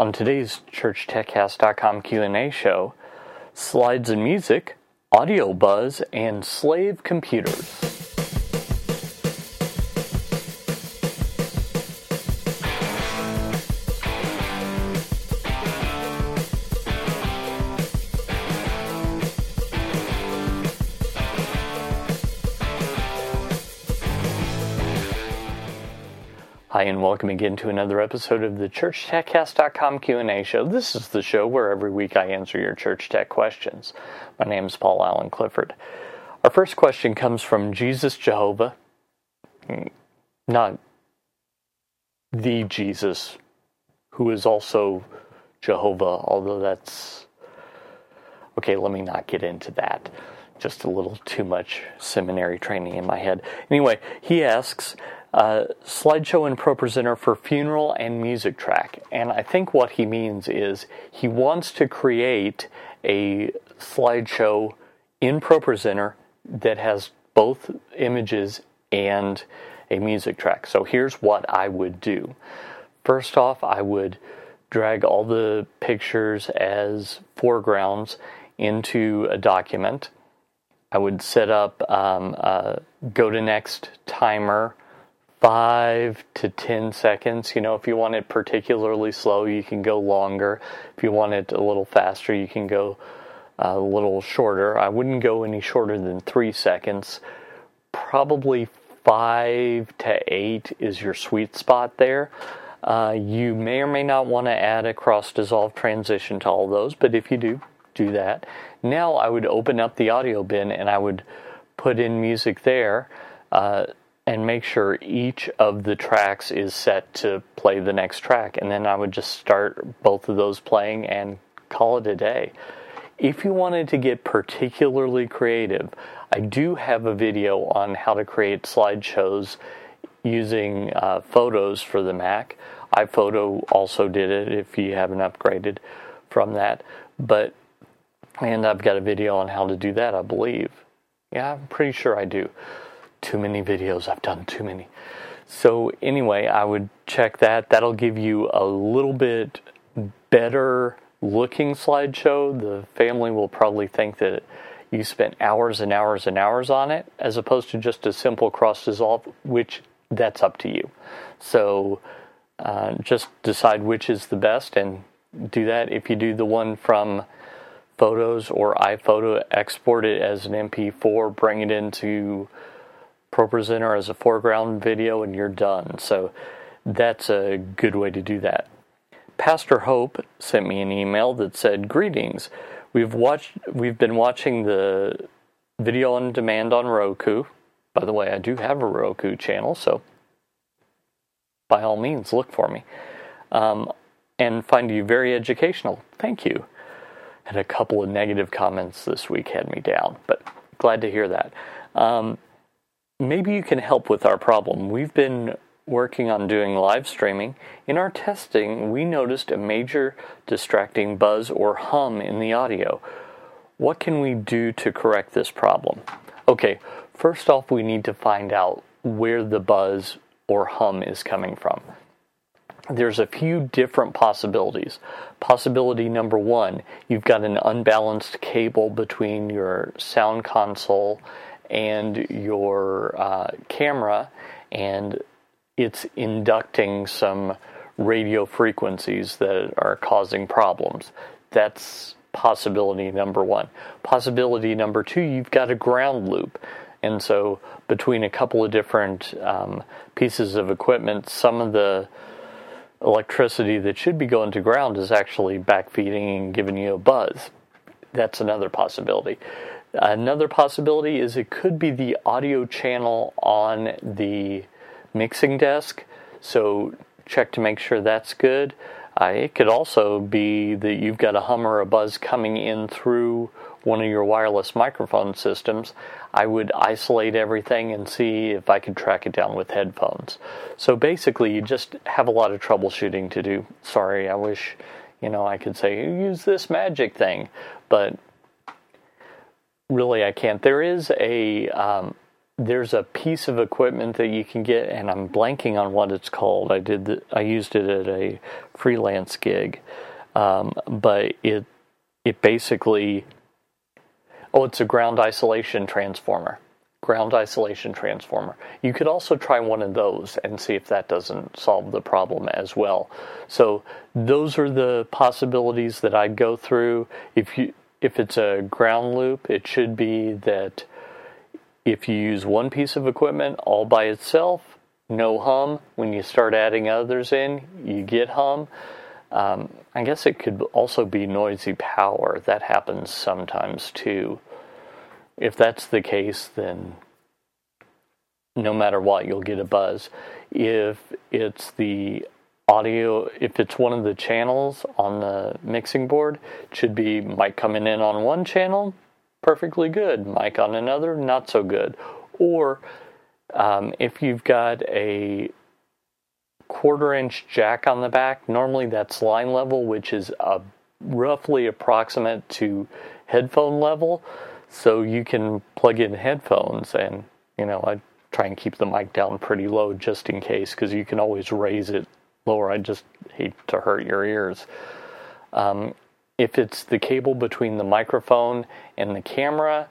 On today's ChurchTechCast.com Q&A show, slides and music, audio buzz, and slave computers. Hi, and welcome again to another episode of the ChurchTechCast.com Q&A show. This is the show where every week I answer your church tech questions. My name is Paul Alan Clifford. Our first question comes from Jesus Jehovah, not the Jesus, who is also Jehovah, although that's okay. Let me not get into that. Just a little too much seminary training in my head. Anyway, he asks uh, slideshow and ProPresenter for funeral and music track. And I think what he means is he wants to create a slideshow in ProPresenter that has both images and a music track. So here's what I would do. First off, I would drag all the pictures as foregrounds into a document. I would set up um, a go to next timer five to ten seconds. You know, if you want it particularly slow, you can go longer. If you want it a little faster, you can go a little shorter. I wouldn't go any shorter than three seconds. Probably five to eight is your sweet spot there. Uh, you may or may not want to add a cross dissolve transition to all those, but if you do, do that. Now I would open up the audio bin and I would put in music there. Uh, and make sure each of the tracks is set to play the next track. And then I would just start both of those playing and call it a day. If you wanted to get particularly creative, I do have a video on how to create slideshows using uh, photos for the Mac. iPhoto also did it if you haven't upgraded from that. But, and I've got a video on how to do that, I believe. Yeah, I'm pretty sure I do too many videos. I've done too many. So, anyway, I would check that. That'll give you a little bit better looking slideshow. The family will probably think that you spent hours and hours and hours on it as opposed to just a simple cross dissolve, which that's up to you. So, uh, just decide which is the best and do that. If you do the one from photos or iPhoto, export it as an MP4, bring it into ProPresenter as a foreground video and you're done. So that's a good way to do that. Pastor Hope sent me an email that said, "Greetings. We've watched we've been watching the video on demand on Roku. By the way, I do have a Roku channel, so by all means look for me. Um, and find you very educational. Thank you." Had a couple of negative comments this week had me down, but glad to hear that. Um, maybe you can help with our problem. We've been working on doing live streaming. In our testing, we noticed a major distracting buzz or hum in the audio. What can we do to correct this problem? Okay, first off, we need to find out where the buzz or hum is coming from. There's a few different possibilities. Possibility number one, you've got an unbalanced cable between your sound console and your uh, camera, and it's inducting some radio frequencies that are causing problems. That's possibility number one. Possibility number two, you've got a ground loop. And so, between a couple of different um, pieces of equipment, some of the electricity that should be going to ground is actually backfeeding and giving you a buzz. That's another possibility. Another possibility is it could be the audio channel on the mixing desk. So check to make sure that's good. Uh, it could also be that you've got a hum or a buzz coming in through one of your wireless microphone systems. I would isolate everything and see if I could track it down with headphones. So basically, you just have a lot of troubleshooting to do. Sorry, I wish you know I could say use this magic thing, but really I can't. There is a um, there's a piece of equipment that you can get, and I'm blanking on what it's called. I did the, I used it at a freelance gig, um, but it it basically oh, it's a ground isolation transformer. Ground isolation transformer. You could also try one of those and see if that doesn't solve the problem as well. So those are the possibilities that I'd go through. If you if it's a ground loop, it should be that if you use one piece of equipment all by itself, no hum. When you start adding others in, you get hum. Um, I guess it could also be noisy power. That happens sometimes too. If that's the case, then no matter what, you'll get a buzz. If it's the audio, if it's one of the channels on the mixing board, should be mic coming in on one channel, perfectly good. Mic on another, not so good. Or um, if you've got a quarter inch jack on the back, normally that's line level, which is roughly approximate to headphone level. So you can plug in headphones, and you know, I try and keep the mic down pretty low just in case, because you can always raise it lower. I just hate to hurt your ears. Um, if it's the cable between the microphone and the camera,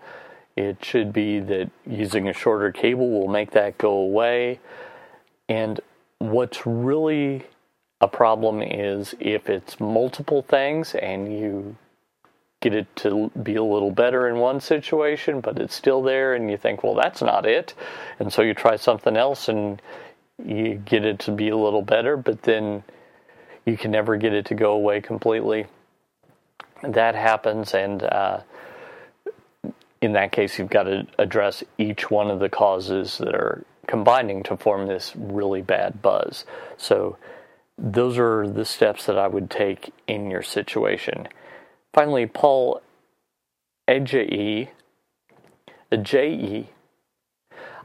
it should be that using a shorter cable will make that go away. And what's really a problem is if it's multiple things and you get it to be a little better in one situation, but it's still there, and you think, well, that's not it. And so you try something else and you get it to be a little better, but then you can never get it to go away completely that happens, and uh, in that case, you've got to address each one of the causes that are combining to form this really bad buzz. So, those are the steps that I would take in your situation. Finally, Paul Ejei, J-E,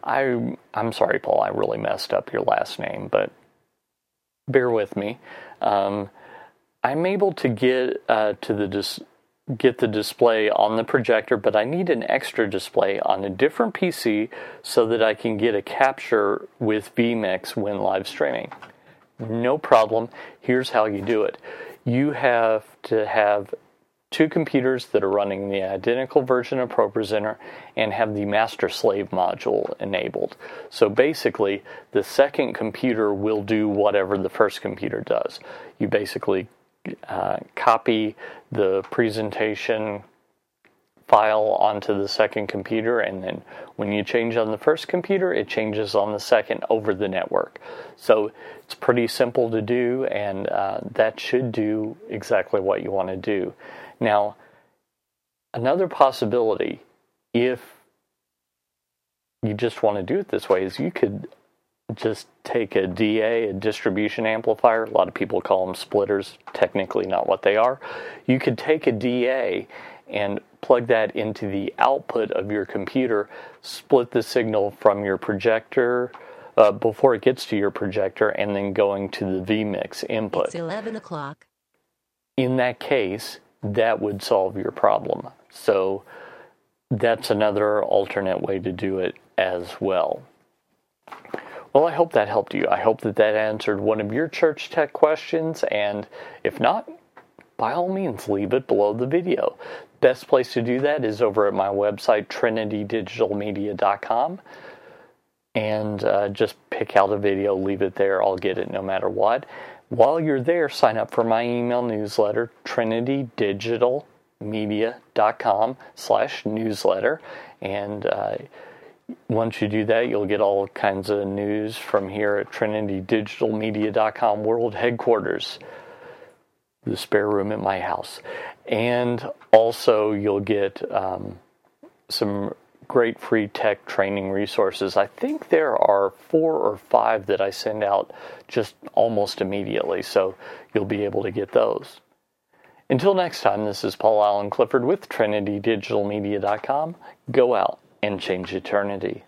I, I'm sorry, Paul, I really messed up your last name, but bear with me. Um, I'm able to get uh, to the dis- get the display on the projector, but I need an extra display on a different PC so that I can get a capture with vMix when live streaming. No problem. Here's how you do it. You have to have two computers that are running the identical version of ProPresenter and have the master slave module enabled. So basically, the second computer will do whatever the first computer does. You basically uh, copy the presentation file onto the second computer and then when you change on the first computer it changes on the second over the network so it's pretty simple to do and uh, that should do exactly what you want to do now another possibility if you just want to do it this way is you could just take a DA, a distribution amplifier. A lot of people call them splitters, technically not what they are. You could take a DA and plug that into the output of your computer, split the signal from your projector uh, before it gets to your projector, and then going to the vMix input. It's 11 o'clock. In that case, that would solve your problem. So that's another alternate way to do it as well. Well, I hope that helped you. I hope that that answered one of your church tech questions. And if not, by all means, leave it below the video. Best place to do that is over at my website, trinitydigitalmedia.com. And uh, just pick out a video, leave it there. I'll get it no matter what. While you're there, sign up for my email newsletter, trinitydigitalmedia.com slash newsletter. And uh, once you do that, you'll get all kinds of news from here at trinitydigitalmedia.com world headquarters, the spare room at my house. And also, you'll get um, some great free tech training resources. I think there are four or five that I send out just almost immediately, so you'll be able to get those. Until next time, this is Paul Alan Clifford with TrinityDigitalMedia.com. Go out and change eternity.